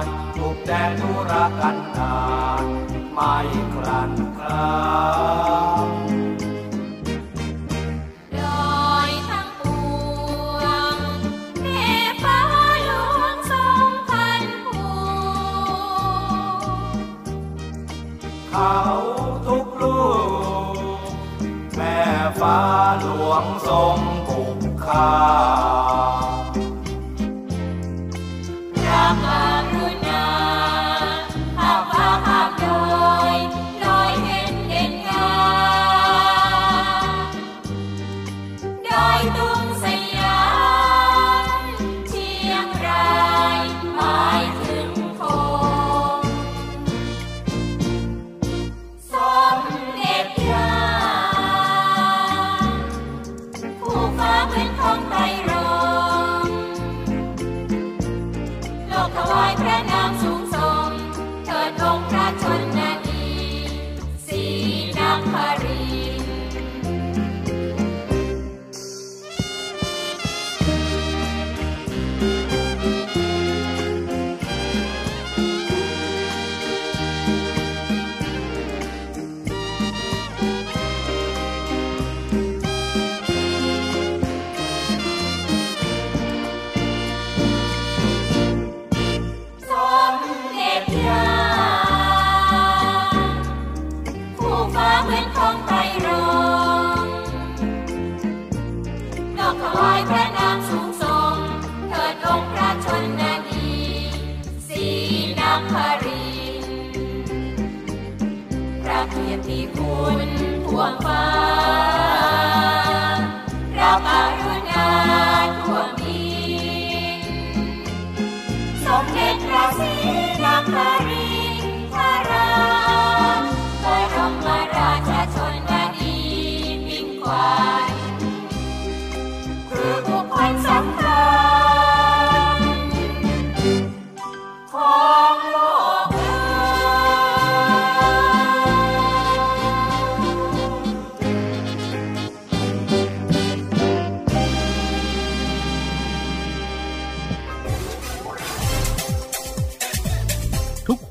านถูกแดนธุรกันดารไม่ครันครามดอยทั้งปวงแม่ฟ้าหลวงทรงพันผูกเขาทุกลูก แม่ฟ้าหลวงทรงผูกขา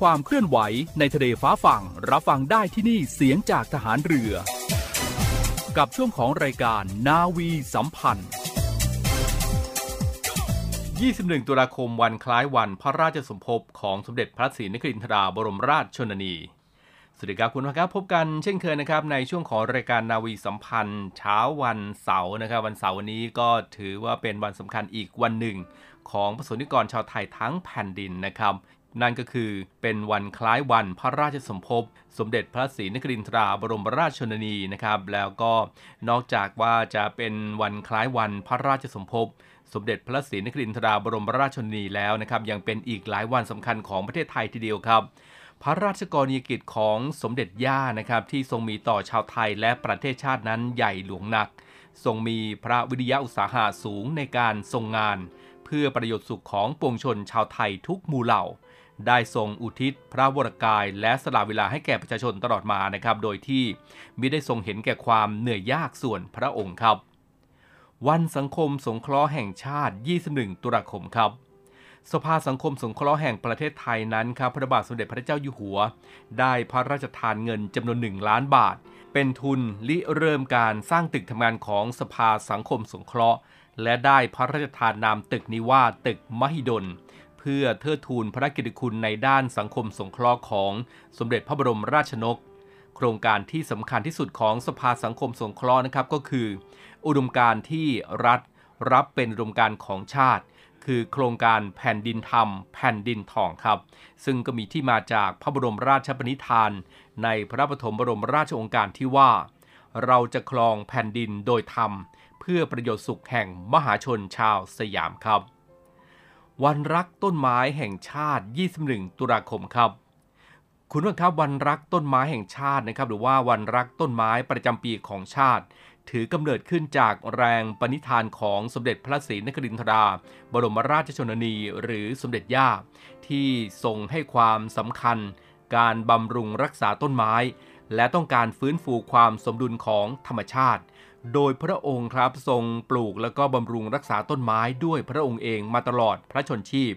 ความเคลื่อนไหวในทะเลฟ้าฝั่ง รับฟังได้ที่นี่เสียงจากทหารเรือ กับช่วงของรายการนาวีสัมพันธ์ 21 ตุลาคมวันคล้ายวันพระราชสมภพของสมเด็จพระศรีนครินทราบรมราชชนนีสวัสดีครับคุณผู้ชมครับพบกันเช่นเคยนะครับในช่วงของรายการนาวีสัมพันธ์ เช้าวันเสาร์นะครับ วันเสาร์วันนี้ก็ถือว่าเป็นวันสำคัญอีกวันหนึ่ง ของประสบนิกรชาวไทยทั้งแผ่นดินนะครับ นั่นก็คือเป็นวันคล้ายวันพระราชสมภพสมเด็จพระศรีนครินทราบรมราชชนนีนะครับ แล้วก็นอกจากว่าจะเป็นวันคล้ายวันพระราชสมภพสมเด็จพระศรีนครินทราบรมราชชนนีแล้วนะครับยังเป็นอีกหลายวันสำคัญของประเทศไทยทีเดียวครับ พระราชกรณียกิจของสมเด็จย่านะครับที่ทรงมีต่อชาวไทยและประเทศชาตินั้นใหญ่หลวงหนัก ทรงมีพระวิริยะอุตสาหะสูงในการทรงงาน เพื่อประโยชน์สุขของปวงชนชาวไทยทุกหมู่เหล่า ได้ทรงอุทิศพระวรกายและสละเวลาให้แก่ประชาชนตลอดมานะครับ โดยที่มิได้ทรงเห็นแก่ความเหนื่อยยากส่วนพระองค์ครับ วันสังคมสงเคราะห์แห่งชาติ 21 ตุลาคมครับ สภาสังคมสงเคราะห์แห่งประเทศไทยนั้นครับพระบาทสมเด็จพระเจ้าอยู่หัว ได้พระราชทานเงินจำนวน1ล้านบาท เป็นทุนริเริ่มการสร้างตึกทำงานของสภาสังคมสงเคราะห์ และได้พระราชทานนามตึกนี้ว่าตึกมหิดล เพื่อเทิดทูนพระกิตติคุณในด้านสังคมสงเคราะห์ของสมเด็จพระบรมราชนก โครงการที่สำคัญที่สุดของสภาสังคมสงเคราะห์นะครับก็คือ อุดมการณ์ที่รัฐรับเป็นอุดมการณ์ของชาติ คือโครงการแผ่นดินธรรม แผ่นดินทองครับ ซึ่งก็มีที่มาจากพระบรมราชปณิธาน ในพระปฐมบรมราชองค์การที่ว่า เราจะครองแผ่นดินโดยธรรม เพื่อประโยชน์สุขแห่งมหาชนชาวสยามครับ วันรักต้นไม้แห่งชาติ 21 ตุลาคมครับ คุณผู้ชมครับวันรักต้นไม้แห่งชาตินะครับ หรือว่าวันรักต้นไม้ประจำปีของชาติ ถือกำเนิดขึ้นจากแรงปณิธานของสมเด็จพระศรีนครินทรา บรมราชชนนี หรือสมเด็จย่า ที่ทรงให้ความสำคัญ การบำรุงรักษาต้นไม้ และต้องการฟื้นฟูความสมดุลของธรรมชาติ โดยพระองค์ครับทรงปลูกแล้วก็บำรุงรักษาต้นไม้ด้วยพระองค์เองมาตลอดพระชนชีพ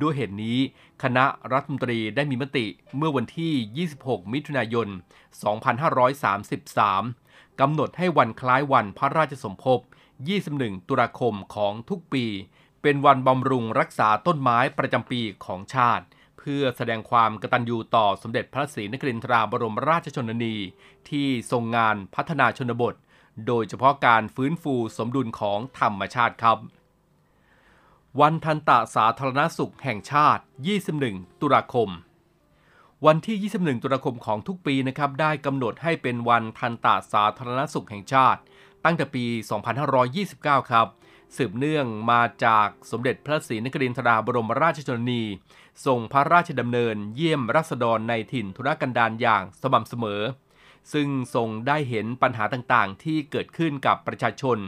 ด้วยเหตุนี้ คณะรัฐมนตรีได้มีมติเมื่อวันที่ 26 มิถุนายน 2533 กำหนดให้วันคล้ายวันพระราชสมภพ 21 ตุลาคมของทุกปี เป็นวันบำรุงรักษาต้นไม้ประจำปีของชาติเพื่อแสดงความกตัญญูต่อสมเด็จพระศรีนครินทราบรมราชชนนี ที่ทรงงานพัฒนาชนบท โดยเฉพาะการฟื้นฟูสมดุลของธรรมชาติครับ วันทันตะสาธารณสุขแห่งชาติ 21 ตุลาคม วันที่ 21 ตุลาคมของทุกปีนะครับได้กำหนดให้เป็นวันทันตะสาธารณสุขแห่งชาติ ตั้งแต่ปี 2529 ครับสืบเนื่องมาจากสมเด็จพระศรีนครินทราบรมราชชนนีทรงพระราชดำเนินเยี่ยมรัษฎรในถิ่นธุรกันดารอย่างสม่ำเสมอ ซึ่งทรงได้เห็นปัญหาต่างๆ ที่เกิดขึ้นกับประชาชน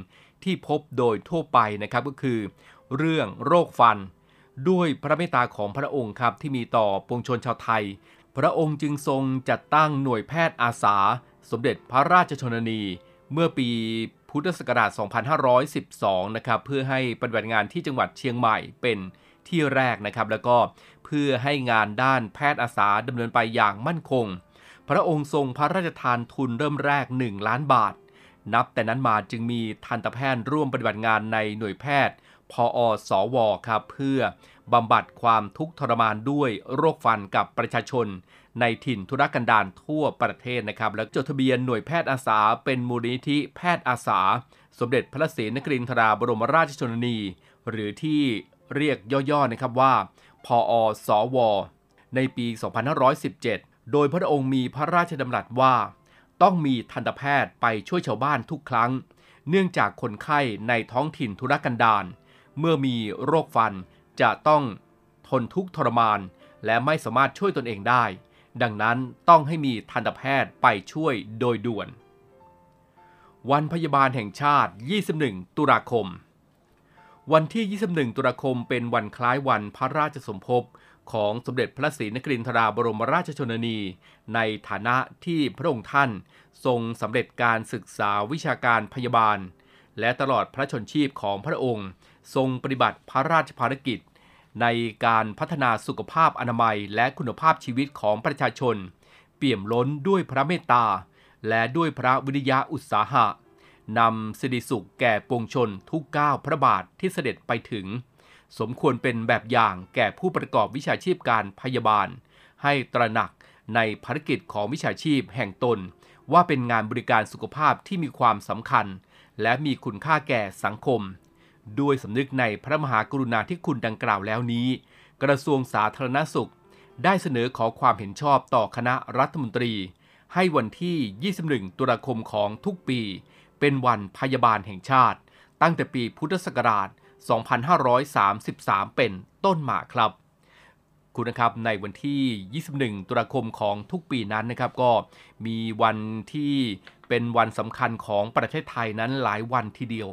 ที่พบโดยทั่วไปนะครับก็คือ เรื่องโรคฟัน ด้วยพระเมตตาของพระองค์ครับที่มีต่อปวงชนชาวไทย พระองค์จึงทรงจัดตั้งหน่วยแพทย์อาสา สมเด็จพระราชชนนี เมื่อปีพุทธศักราช 2512 นะครับเพื่อให้ปฏิบัติงานที่จังหวัดเชียงใหม่เป็นที่แรกนะครับแล้วก็เพื่อให้งานด้านแพทย์อาสาดำเนินไปอย่างมั่นคง ระองค์ทรงพระราชทานทุนเริ่มแรก 1 ล้านบาท นับแต่นั้นมาจึงมีทันตแพทย์ร่วมปฏิบัติงานในหน่วยแพทย์ พออสวครับเพื่อบำบัดความทุกข์ทรมานด้วยโรคฟันกับประชาชน ในถิ่นธุรกันดารทั่วประเทศนะครับ และจดทะเบียนหน่วยแพทย์อาสา เป็นมูลนิธิแพทย์อาสา สมเด็จพระศรีนครินทราบรมราชชนนี หรือที่เรียกย่อๆนะครับว่า พออสวในปี 2517 โดยพระองค์มีพระราชดำรัสว่า ต้องมีทันตแพทย์ไปช่วยชาวบ้านทุกครั้ง เนื่องจากคนไข้ในท้องถิ่นธุรกันดารเมื่อมีโรคฟันจะต้องทนทุกข์ทรมาน และไม่สามารถช่วยตนเองได้ ดังนั้นต้องให้มีทันตแพทย์ไปช่วยโดยด่วน วันพยาบาลแห่งชาติ 21 ตุลาคม วันที่ 21 ตุลาคมเป็นวันคล้ายวันพระราชสมภพ ของสมเด็จพระศรีนครินทราบรมราชชนนี ในฐานะที่พระองค์ท่านทรงสำเร็จการศึกษาวิชาการพยาบาล และตลอดพระชนชีพของพระองค์ ทรงปฏิบัติพระราชภารกิจ ในการพัฒนาสุขภาพอนามัยและคุณภาพชีวิตของประชาชน เปี่ยมล้นด้วยพระเมตตา และด้วยพระวิริยะอุตสาหะนำสิริสุขแก่ปวงชนทุกก้าวพระบาทที่เสด็จไปถึง สมควรเป็นแบบอย่างแก่ผู้ประกอบวิชาชีพการพยาบาล ให้ตระหนักในภารกิจของวิชาชีพแห่งตน ว่าเป็นงานบริการสุขภาพที่มีความสำคัญ และมีคุณค่าแก่สังคม ด้วยสำนึกในพระมหากรุณาธิคุณดังกล่าวแล้วนี้ กระทรวงสาธารณสุข ได้เสนอขอความเห็นชอบต่อคณะรัฐมนตรี ให้วันที่ 21 ตุลาคมของทุกปี เป็นวันพยาบาลแห่งชาติ ตั้งแต่ปีพุทธศักราช 2533 เป็นต้นมาครับ คุณนะครับในวันที่ 21 ตุลาคมของทุกปีนั้นนะครับ ก็มีวันที่เป็นวันสำคัญของประเทศไทยนั้นหลายวันทีเดียว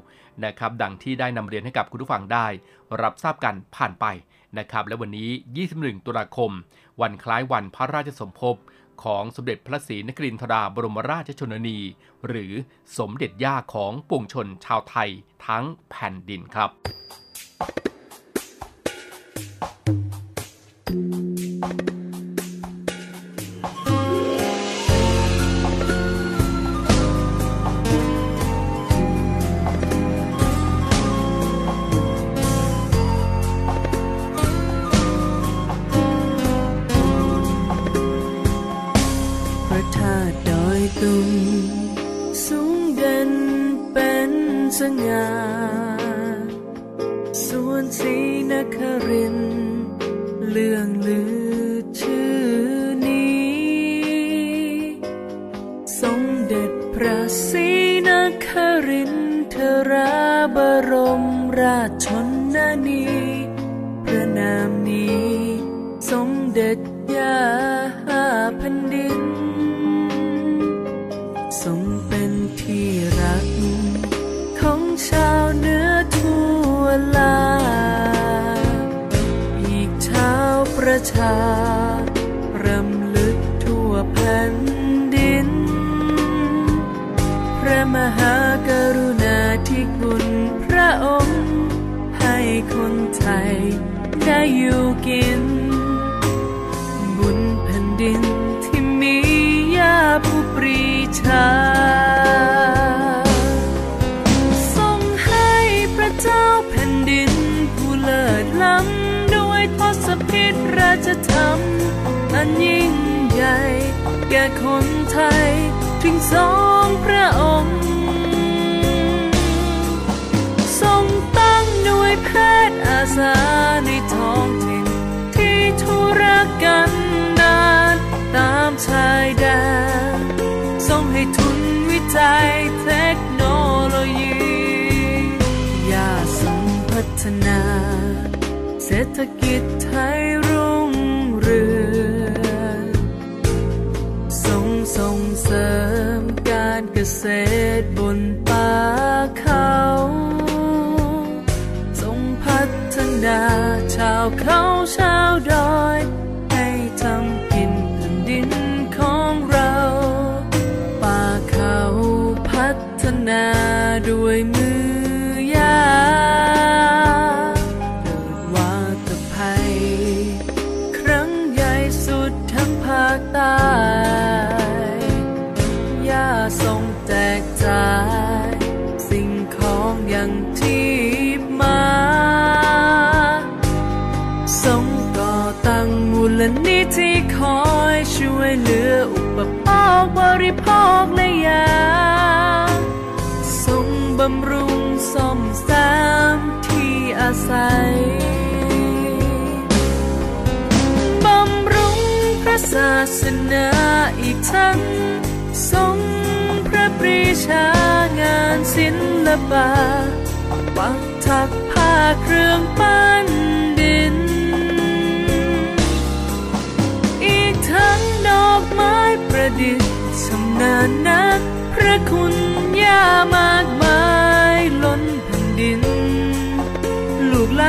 นะครับ ดังที่ได้นำเรียนให้กับคุณผู้ฟังได้ รับทราบกันผ่านไปนะครับ และวันนี้ 21 ตุลาคม วันคล้ายวันพระราชสมภพ ของสมเด็จพระศรีนครินทราบรมราชชนนี หรือสมเด็จย่าของปวงชนชาวไทยทั้งแผ่นดินครับ นครินเรื่องลือชื่อนี้ สมเด็จพระศรีนครินทราบรมราชชนนี พระนามนี้ สมเด็จ ป แก่คนไทย ถึงสองพระองค์ ทรงตั้งหน่วยแพทย์อาสาในท้องถิ่นที่ทุรกันดารตามชายแดนทรงให้ทุนวิจัยเทคโนโลยียาทรงพัฒนา เศรษฐกิจ ษตรบนป่าเขาทรงพัฒนาชาวเขาชาวดอย ให้ทำกินแผ่นดินของเรา ป่าเขาพัฒนาด้วยมือยาเกิดวาตภัยครั้งใหญ่สุดทั้งภาคใต้ำรุงซ่อมแซมที่อาศัยบำรุงพระศาสนาอีกทั้งทรงพระปรีชางานศิลปะปักถักผ้าเครื่องปั้นดิน อีกทั้งดอกไม้ประดิษฐ์ชำนาญนักพระคุณย่ามากมาย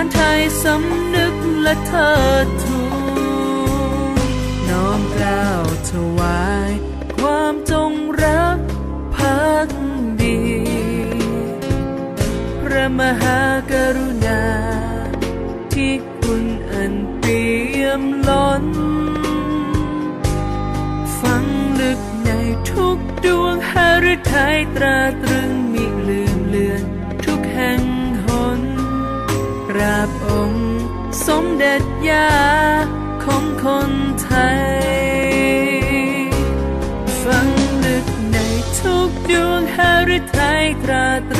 านไทยสำนึกและเทิดทูนน้อมกล้าวถวาย ความจงรักภักดี พระมหากรุณา ที่คุณอันเปี่ยมล้นฟังลึกในทุกดวงหฤทัยตราตรึง ยาของคนไทยฟังลึกในทุกดวงหฤทัยตราตรึ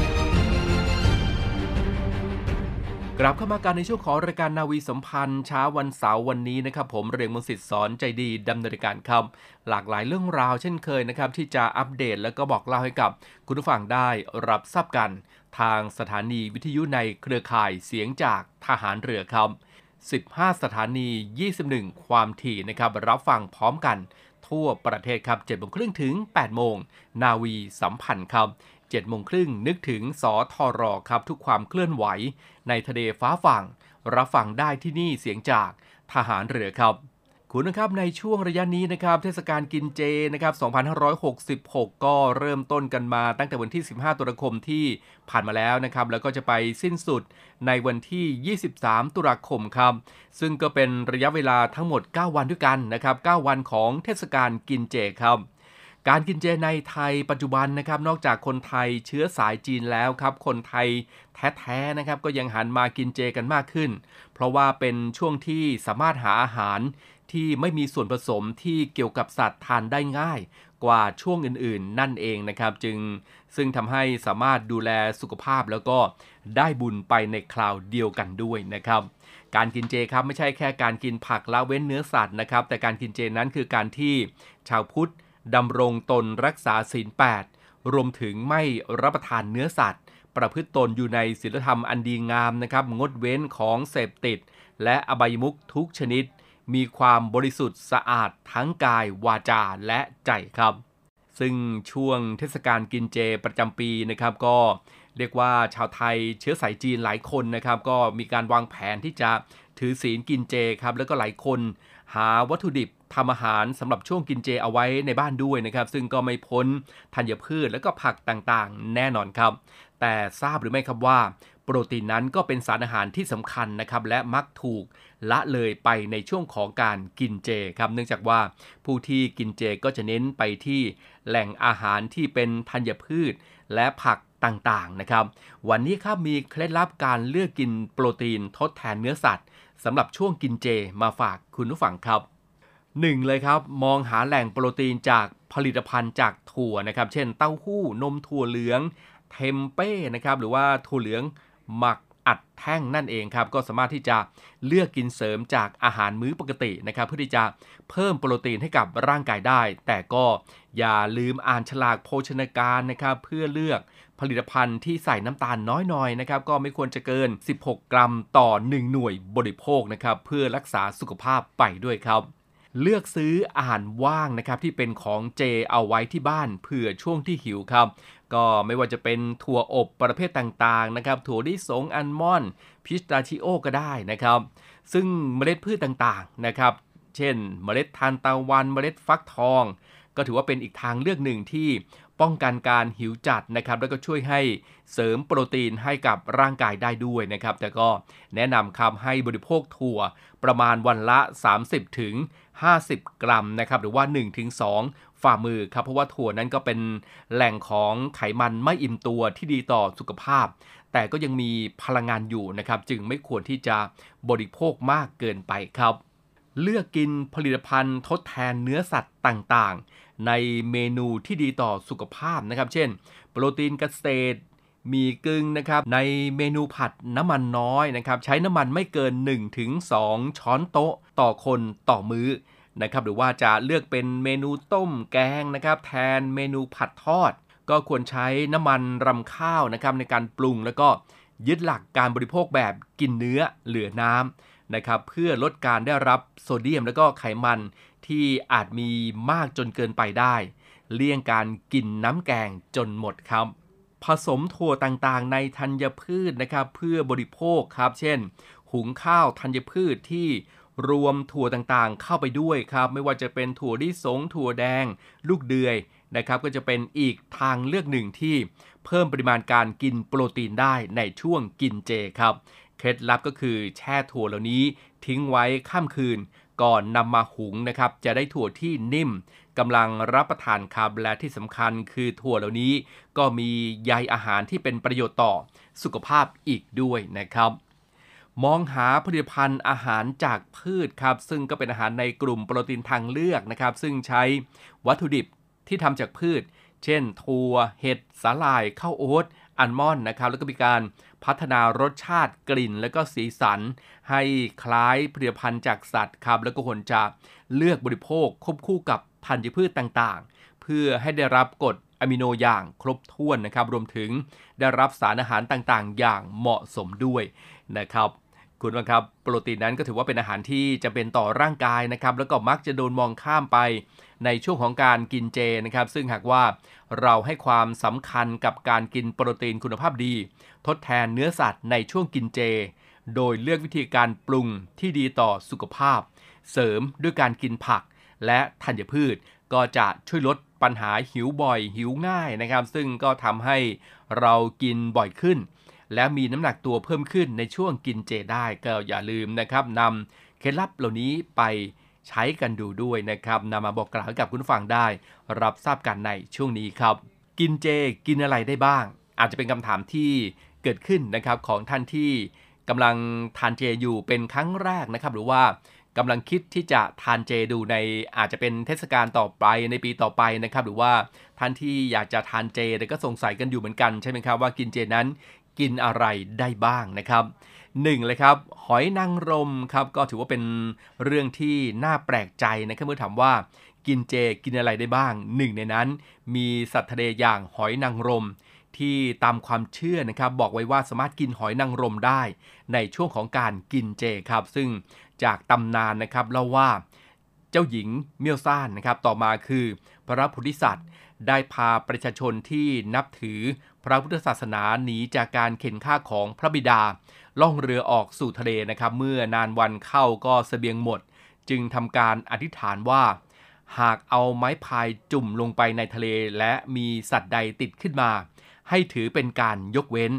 กลับเข้ามากันในช่วงของรายการนาวีสัมพันธ์เช้าวันเสาร์วันนี้นะครับผมเรียงมนต์สิทธิ์สอนใจดีดำเนินการครับหลากหลายเรื่องราวเช่นเคยนะครับที่จะอัปเดตแล้วก็บอกเล่าให้กับคุณผู้ฟังได้รับทราบกัน ทางสถานีวิทยุในเครือข่ายเสียงจากทหารเรือครับ15 สถานี 21 ความถี่นะครับรับฟังพร้อมกัน ทั่วประเทศครับ7โมงครึ่งถึง 8 โมง นาวีสัมพันธ์ครับ 7โมงครึ่งนึกถึงสทรครับทุกความเคลื่อนไหว ในทะเลฟ้าฝั่ง รับฟังได้ที่นี่เสียงจากทหารเรือครับ คุณนะครับในช่วงระยะนี้นะครับ เทศกาลกินเจนะครับ2566 ก็เริ่มต้นกันมาตั้งแต่วันที่ 15 ตุลาคมที่ผ่านมาแล้วนะครับ แล้วก็จะไปสิ้นสุดในวันที่ 23 ตุลาคมครับ ซึ่งก็เป็นระยะเวลาทั้งหมด 9 วันด้วยกันนะครับ 9 วันของเทศกาลกินเจครับ การกินเจในไทยปัจจุบันนะครับนอกจากคนไทยเชื้อสายจีนแล้วครับ คนไทยแท้ๆนะครับก็ยังหันมากินเจกันมากขึ้น เพราะว่าเป็นช่วงที่สามารถหาอาหารที่ไม่มีส่วนผสมที่เกี่ยวกับสัตว์ทานได้ง่ายกว่าช่วงอื่นๆ นั่นเองนะครับ จึงซึ่งทำให้สามารถดูแลสุขภาพแล้วก็ได้บุญไปในคราวเดียวกันด้วยนะครับ การกินเจครับไม่ใช่แค่การกินผักละเว้นเนื้อสัตว์นะครับ แต่การกินเจนั้นคือการที่ชาวพุทธ ดำรงตนรักษาศีล8รวมถึงไม่รับประทานเนื้อสัตว์ ประพฤติตนอยู่ในศีลธรรมอันดีงามนะครับ งดเว้นของเสพติด และอบายมุขทุกชนิด มีความบริสุทธิ์สะอาดทั้งกายวาจาและใจครับ ซึ่งช่วงเทศกาลกินเจประจำปีนะครับก็เรียกว่าชาวไทยเชื้อสายจีนหลายคนนะครับ ก็มีการวางแผนที่จะถือศีลกินเจครับ แล้วก็หลายคนหาวัตถุดิบ ทำอาหารสำหรับช่วงกินเจเอาไว้ในบ้านด้วยนะครับ ซึ่งก็ไม่พ้นธัญพืชและก็ผักต่างๆ แน่นอนครับ แต่ทราบหรือไม่ครับว่า โปรตีนนั้นก็เป็นสารอาหารที่สำคัญนะครับ และมักถูกละเลยไปในช่วงของการกินเจครับ เนื่องจากว่าผู้ที่กินเจก็จะเน้นไปที่แหล่งอาหารที่เป็นธัญพืชและผักต่างๆนะครับ วันนี้ครับมีเคล็ดลับการเลือกกินโปรตีนทดแทนเนื้อสัตว์สำหรับช่วงกินเจมาฝากคุณผู้ฟังครับ หนึ่งเลยครับ มองหาแหล่งโปรตีนจากผลิตภัณฑ์จากถั่วนะครับ เช่นเต้าหู้นมถั่วเหลือง เทมเป้นะครับ หรือว่าถั่วเหลืองหมักอัดแท่งนั่นเองครับ ก็สามารถที่จะเลือกกินเสริมจากอาหารมื้อปกตินะครับ เพื่อที่จะเพิ่มโปรตีนให้กับร่างกายได้ แต่ก็อย่าลืมอ่านฉลากโภชนาการนะครับ เพื่อเลือกผลิตภัณฑ์ที่ใส่น้ำตาลน้อยหน่อยนะครับ ก็ไม่ควรจะเกิน 16 กรัมต่อ 1 หน่วยบริโภคนะครับ เพื่อรักษาสุขภาพไปด้วยครับ เลือกซื้ออาหารว่างนะครับที่เป็นของเจเอาไว้ที่บ้านเผื่อช่วงที่หิวครับ ก็ไม่ว่าจะเป็นถั่วอบประเภทต่างๆนะครับถั่วลิสงอัลมอนด์พิสตาชิโอก็ได้นะครับ ซึ่งเมล็ดพืชต่างๆนะครับ เช่น เมล็ดทานตะวันเมล็ดฟักทอง ก็ถือว่าเป็นอีกทางเลือกหนึ่งที่ ป้องกันการหิวจัดนะครับ แล้วก็ช่วยให้เสริมโปรตีนให้กับร่างกายได้ด้วยนะครับ แต่ก็แนะนำครับให้บริโภคถั่วประมาณวันละ 30ถึง50 กรัมนะครับ หรือว่า 1-2 ฝ่ามือครับ เพราะว่าถั่วนั้นก็เป็นแหล่งของไขมันไม่อิ่มตัวที่ดีต่อสุขภาพ แต่ก็ยังมีพลังงานอยู่นะครับ จึงไม่ควรที่จะบริโภคมากเกินไปครับ เลือกกินผลิตภัณฑ์ทดแทนเนื้อสัตว์ต่างๆ ในเมนูที่ดีต่อสุขภาพนะครับ เช่น โปรตีนเกษตรมีกึ่งนะครับ ในเมนูผัดน้ำมันน้อยนะครับ ใช้น้ำมันไม่เกิน 1-2 ช้อนโต๊ะต่อคนต่อมื้อนะครับหรือว่าจะเลือกเป็นเมนูต้มแกงนะครับ แทนเมนูผัดทอด ก็ควรใช้น้ำมันรำข้าวนะครับในการปรุงแล้วก็ยึดหลักการบริโภคแบบกินเนื้อเหลือน้ำนะครับเพื่อลดการได้รับโซเดียม แล้วก็ไขมัน ที่อาจมีมากจนเกินไปได้ เลี่ยงการกินน้ำแกงจนหมดครับ ผสมถั่วต่างๆ ในธัญพืชนะครับเพื่อบริโภคครับ เช่น หุงข้าวธัญพืชที่รวมถั่วต่างๆ เข้าไปด้วยครับ ไม่ว่าจะเป็นถั่วลิสง ถั่วแดง ลูกเดือยนะครับ ก็จะเป็นอีกทางเลือกหนึ่งที่เพิ่มปริมาณการกินโปรตีนได้ในช่วงกินเจครับ เคล็ดลับก็คือแช่ถั่วเหล่านี้ทิ้งไว้ข้ามคืน ก่อนนำมาหุงนะครับ จะได้ถั่วที่นิ่มกำลังรับประทานครับและที่สำคัญคือถั่วเหล่านี้ ก็มีใยอาหารที่เป็นประโยชน์ต่อสุขภาพอีกด้วยนะครับ มองหาผลิตภัณฑ์อาหารจากพืชครับ ซึ่งก็เป็นอาหารในกลุ่มโปรตีนทางเลือกนะครับ ซึ่งใช้วัตถุดิบที่ทำจากพืช เช่น ถั่ว เห็ดสาหร่ายข้าวโอ๊ตอัลมอนด์นะครับ แล้วก็มีการ พัฒนารสชาติกลิ่นและก็สีสัน ให้คล้ายผลิตภัณฑ์จากสัตว์ครับ แล้วก็ควรจะเลือกบริโภคควบคู่กับธัญพืชต่างๆ เพื่อให้ได้รับกรดอะมิโนอย่างครบถ้วนนะครับ รวมถึงได้รับสารอาหารต่างๆ อย่างเหมาะสมด้วยนะครับ คุณผู้ชมครับโปรตีนนั้นก็ถือว่าเป็นอาหารที่จะเป็นต่อร่างกายนะครับแล้วก็มักจะโดนมองข้ามไปในช่วงของการกินเจนะครับ ซึ่งหากว่าเราให้ความสำคัญกับการกินโปรตีนคุณภาพดี ทดแทนเนื้อสัตว์ในช่วงกินเจ โดยเลือกวิธีการปรุงที่ดีต่อสุขภาพ เสริมด้วยการกินผัก และธัญพืชก็จะช่วยลดปัญหาหิวบ่อยหิวง่ายนะครับ ซึ่งก็ทำให้เรากินบ่อยขึ้น และมีน้ำหนักตัวเพิ่มขึ้นในช่วงกินเจได้ก็อย่าลืมนะครับนำเคล็ดลับเหล่านี้ไปใช้กันดูด้วยนะครับนำมาบอกกล่าวให้กับคุณฟังได้ รับทราบกันในช่วงนี้ครับ กินเจกินอะไรได้บ้าง อาจจะเป็นคำถามที่เกิดขึ้นนะครับของท่านที่กำลังทานเจอยู่เป็นครั้งแรกนะครับหรือว่ากำลังคิดที่จะทานเจดูในอาจจะเป็นเทศกาลต่อไปในปีต่อไปนะครับ หรือว่าท่านที่อยากจะทานเจแต่ก็สงสัยกันอยู่เหมือนกันใช่ไหมครับว่ากินเจนั้น กินอะไรได้บ้างนะครับหนึ่งเลยครับ หอยนางรมครับก็ถือว่าเป็นเรื่องที่น่าแปลกใจนะครับเมื่อถามว่ากินเจกินอะไรได้บ้างหนึ่งในนั้น มีสัตว์ทะเลอย่างหอยนางรม ที่ตามความเชื่อนะครับบอกไว้ว่าสามารถกินหอยนางรมได้ ในช่วงของการกินเจครับ ซึ่งจากตำนานนะครับเล่าว่าเจ้าหญิงเมียวซ่านนะครับต่อมาคือพระโพธิสัตว์ได้พาประชาชนที่นับถือ พระพุทธศาสนาหนีจากการเข็นฆ่าของพระบิดา ล่องเรือออกสู่ทะเลนะครับ เมื่อนานวันเข้าก็เสบียงหมด จึงทำการอธิษฐานว่า หากเอาไม้พายจุ่มลงไปในทะเลและมีสัตว์ใดติดขึ้นมา ให้ถือเป็นการยกเว้น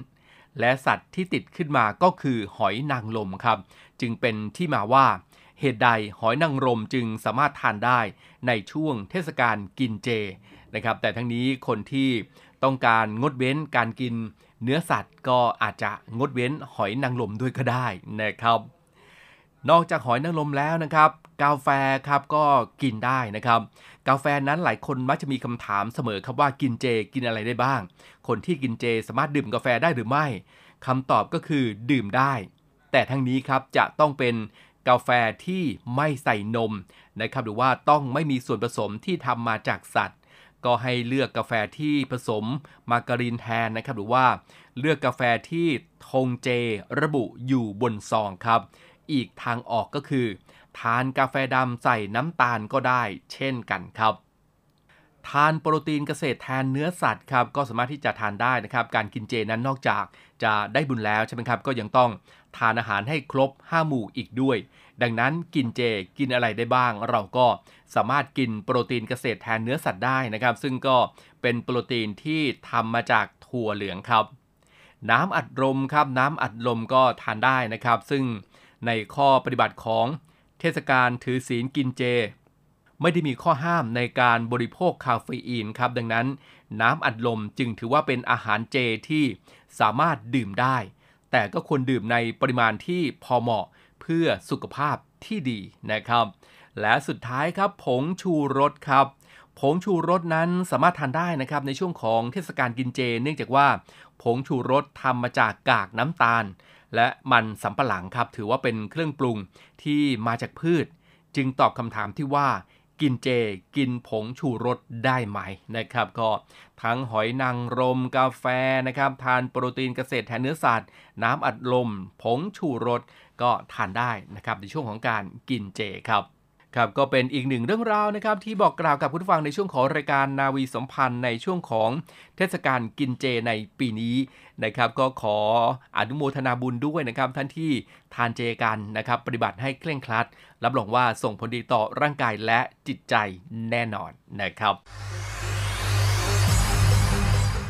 และสัตว์ที่ติดขึ้นมาก็คือหอยนางรมครับ จึงเป็นที่มาว่า เหตุใดหอยนางรมจึงสามารถทานได้ในช่วงเทศกาลกินเจนะครับ แต่ทั้งนี้คนที่ ต้องการงดเว้นการกินเนื้อสัตว์ก็อาจจะงดเว้นหอยนางรมด้วยก็ได้นะครับ นอกจากหอยนางรมแล้วนะครับ กาแฟครับก็กินได้นะครับ กาแฟนั้นหลายคนมักจะมีคำถามเสมอครับว่ากินเจกินอะไรได้บ้าง คนที่กินเจสามารถดื่มกาแฟได้หรือไม่คำตอบก็คือดื่มได้ แต่ทั้งนี้ครับจะต้องเป็นกาแฟที่ไม่ใส่นมนะครับหรือว่าต้องไม่มีส่วนผสมที่ทำมาจากสัตว์ ก็ให้เลือกกาแฟที่ผสมมาการีนแทนนะครับ หรือว่าเลือกกาแฟที่ธงเจระบุอยู่บนซองครับ อีกทางออกก็คือ ทานกาแฟดำใส่น้ำตาลก็ได้เช่นกันครับทานโปรตีนเกษตรแทนเนื้อสัตว์ครับก็สามารถที่จะทานได้นะครับ การกินเจนั้นนอกจากจะได้บุญแล้วใช่ไหมครับ ก็ยังต้องทานอาหารให้ครบ 5 หมู่อีกด้วย ดังนั้นกินเจกินอะไรได้บ้าง เราก็ สามารถกินโปรตีนเกษตรแทนเนื้อสัตว์ได้นะครับ ซึ่งก็เป็นโปรตีนที่ทำมาจากถั่วเหลืองครับ น้ำอัดลมครับน้ำอัดลมก็ทานได้นะครับ ซึ่งในข้อปฏิบัติของเทศกาลถือศีลกินเจ ไม่ได้มีข้อห้ามในการบริโภคคาเฟอีนครับ ดังนั้น น้ำอัดลมจึงถือว่าเป็นอาหารเจที่สามารถดื่มได้ แต่ก็ควรดื่มในปริมาณที่พอเหมาะเพื่อสุขภาพที่ดีนะครับ และสุดท้ายครับผงชูรสครับผงชูรสนั้นสามารถทานได้นะครับในช่วงของเทศกาลกินเจ เนื่องจากว่าผงชูรสทำมาจากกากน้ำตาล และมันสำปะหลังครับ ถือว่าเป็นเครื่องปรุงที่มาจากพืช จึงตอบคำถามที่ว่ากินเจกินผงชูรสได้ไหมนะครับ ก็ทั้งหอยนางรมกาแฟนะครับ ทานโปรตีนเกษตรแทนเนื้อสัตว์ น้ำอัดลม ผงชูรสก็ทานได้นะครับในช่วงของการกินเจครับ ครับก็เป็นอีกหนึ่งเรื่องราวนะครับที่บอกกล่าวกับผู้ฟังในช่วงของรายการนาวีสัมพันธ์ในช่วงของเทศกาลกินเจในปีนี้นะครับ ก็ขออนุโมทนาบุญด้วยนะครับท่านที่ทานเจกันนะครับ ปฏิบัติให้เคร่งครัด รับรองว่าส่งผลดีต่อร่างกายและจิตใจแน่นอนนะครับ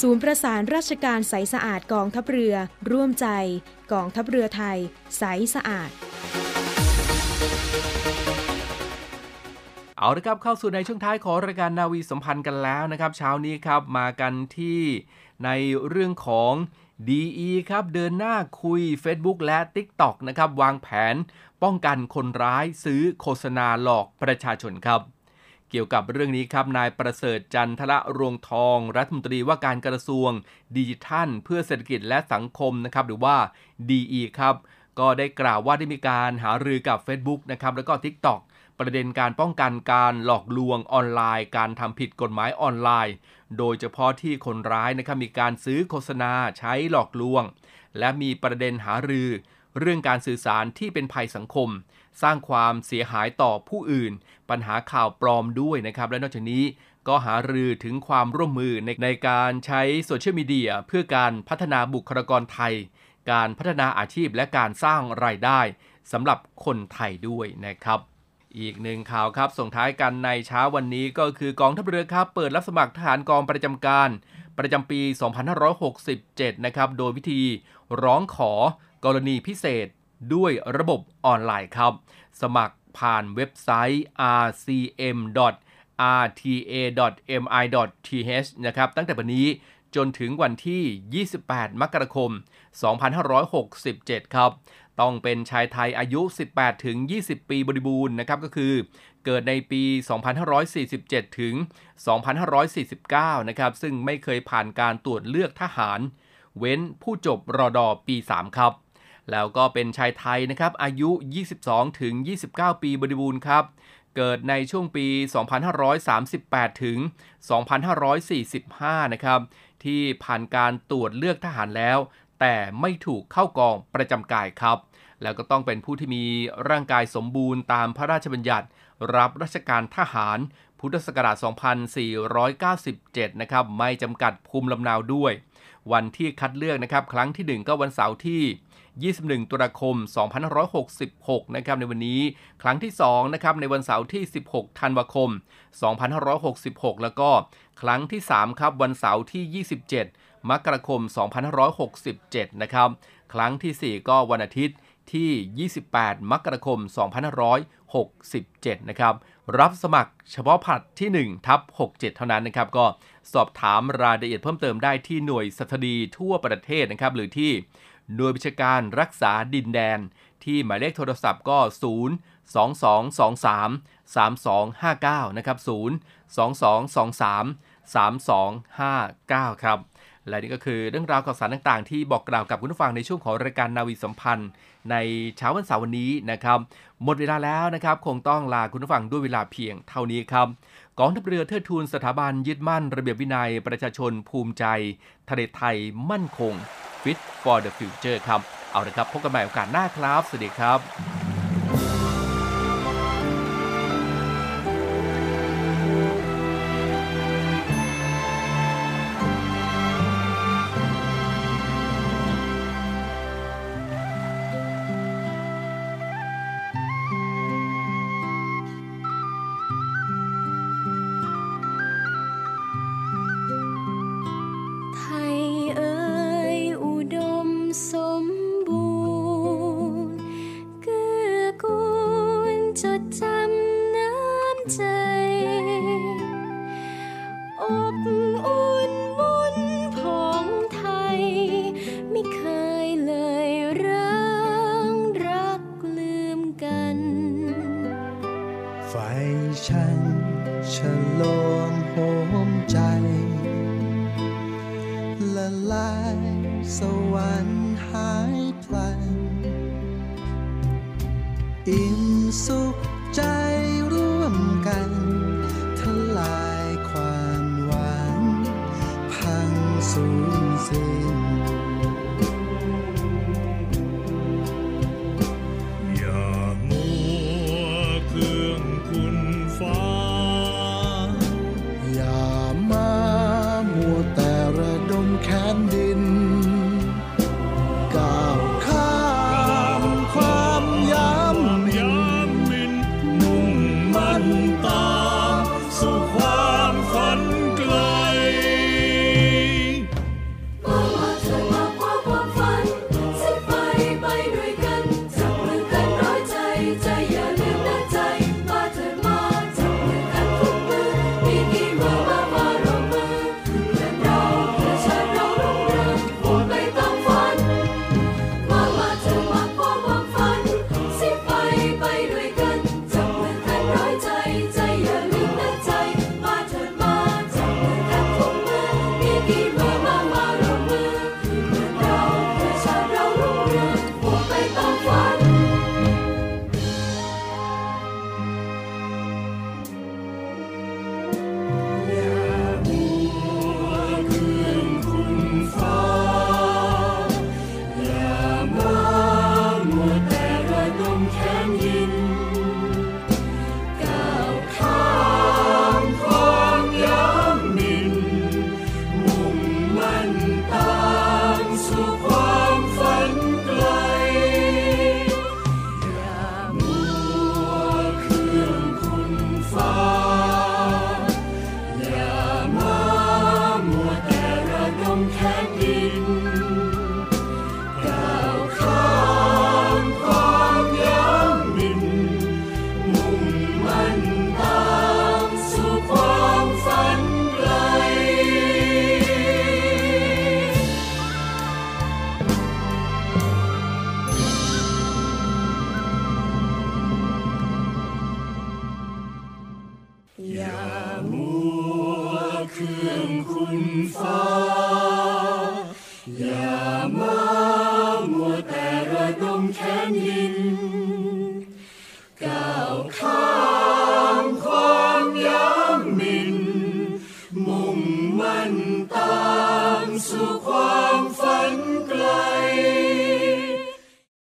ศูนย์ประสานราชการใสสะอาดกองทัพเรือ ร่วมใจกองทัพเรือไทย ใสสะอาด เอาละครับเข้าสู่ในช่วงท้ายของรายการนาวีสัมพันธ์กันแล้วนะครับ เช้านี้ครับมากันที่ในเรื่องของ DE ครับเดินหน้าคุย Facebook และ TikTok นะครับวางแผนป้องกันคนร้ายซื้อโฆษณาหลอกประชาชนครับ เกี่ยวกับเรื่องนี้ครับนายประเสริฐจันทละรวงทอง รัฐมนตรีว่าการกระทรวงดิจิทัล เพื่อเศรษฐกิจและสังคมนะครับหรือว่า DE ครับก็ได้กล่าวว่าได้มีการหารือกับ Facebook นะครับแล้วก็ TikTok ประเด็นการป้องกันการหลอกลวงออนไลน์ การทำผิดกฎหมายออนไลน์ โดยเฉพาะที่คนร้ายนะครับมีการซื้อโฆษณาใช้หลอกลวง และมีประเด็นหารือ เรื่องการสื่อสารที่เป็นภัยสังคม สร้างความเสียหายต่อผู้อื่น ปัญหาข่าวปลอมด้วยนะครับ และนอกจากนี้ก็หารือถึงความร่วมมือในในการใช้โซเชียลมีเดียเพื่อการพัฒนาบุคลากรไทย การพัฒนาอาชีพและการสร้างรายได้สำหรับคนไทยด้วยนะครับ อีกหนึ่งข่าวครับ ส่งท้ายกันในเช้าวันนี้ก็คือกองทัพเรือครับ เปิดรับสมัครทหารกองประจำการ ประจำปี 2567 นะครับ โดยวิธีร้องขอกรณีพิเศษด้วยระบบออนไลน์ครับ สมัคร ผ่านเว็บไซต์ rcm rta.mi.th นะครับตั้งแต่วันนี้จนถึงวันที่ 28 มกราคม 2567 ครับ ต้องเป็นชายไทยอายุ 18 ถึง 20 ปีบริบูรณ์นะครับ ก็คือเกิดในปี 2547 ถึง 2549 นะครับ ซึ่งไม่เคยผ่านการตรวจเลือกทหาร เว้นผู้จบรอดอปี 3 ครับ แล้วก็เป็นชายไทยนะครับ อายุ 22 ถึง 29 ปีบริบูรณ์ครับ เกิดในช่วงปี 2538 ถึง 2545 นะครับ ที่ผ่านการตรวจเลือกทหารแล้ว แต่ไม่ถูกเข้ากองประจำกายครับ แล้วก็ต้องเป็นผู้ที่มีร่างกายสมบูรณ์ตามพระราชบัญญัติ รับราชการทหาร พุทธศักราช 2497 นะครับ ไม่จำกัดภูมิลำนาวด้วย วันที่คัดเลือกนะครับ ครั้งที่ 1 ก็วันเสาร์ที่ 21 ตุลาคม 2566 นะครับในวันนี้ครั้งที่2นะครับในวันเสาร์ที่ 16 ธันวาคม 2566 แล้วก็ครั้งที่ 3 ครับวันเสาร์ที่ 27 มกราคม 2567 นะครับครั้งที่ 4 ก็วันอาทิตย์ที่ 28 มกราคม 2567 นะครับ รับสมัครเฉพาะผัดที่ 1 ทับ 67 เท่านั้นนะครับ ก็สอบถามรายละเอียดเพิ่มเติมได้ที่หน่วยสัตดีทั่วประเทศนะครับ หรือที่ หน่วยบัญชาการรักษาดินแดน ที่หมายเลขโทรศัพท์ก็ 0 2 2 2 3 3 2 5 9 นะครับ 0 2 2 2 3 3 2 5 9 ครับ และนี่ก็คือเรื่องราวข่าวสารต่างๆ ที่บอกกล่าวกับคุณผู้ฟังในช่วงของรายการนาวีสัมพันธ์ ในเช้าวันเสาร์วันนี้นะครับ หมดเวลาแล้วนะครับ คงต้องลาคุณผู้ฟังด้วยเวลาเพียงเท่านี้ครับ กองทัพเรือเทิดทูนสถาบันยึดมั่นระเบียบวินัยประชาชนภูมิใจทะเลไทยมั่นคง Fit for the Future ครับ เอาละครับ พบกันใหม่โอกาสหน้าครับ สวัสดีครับ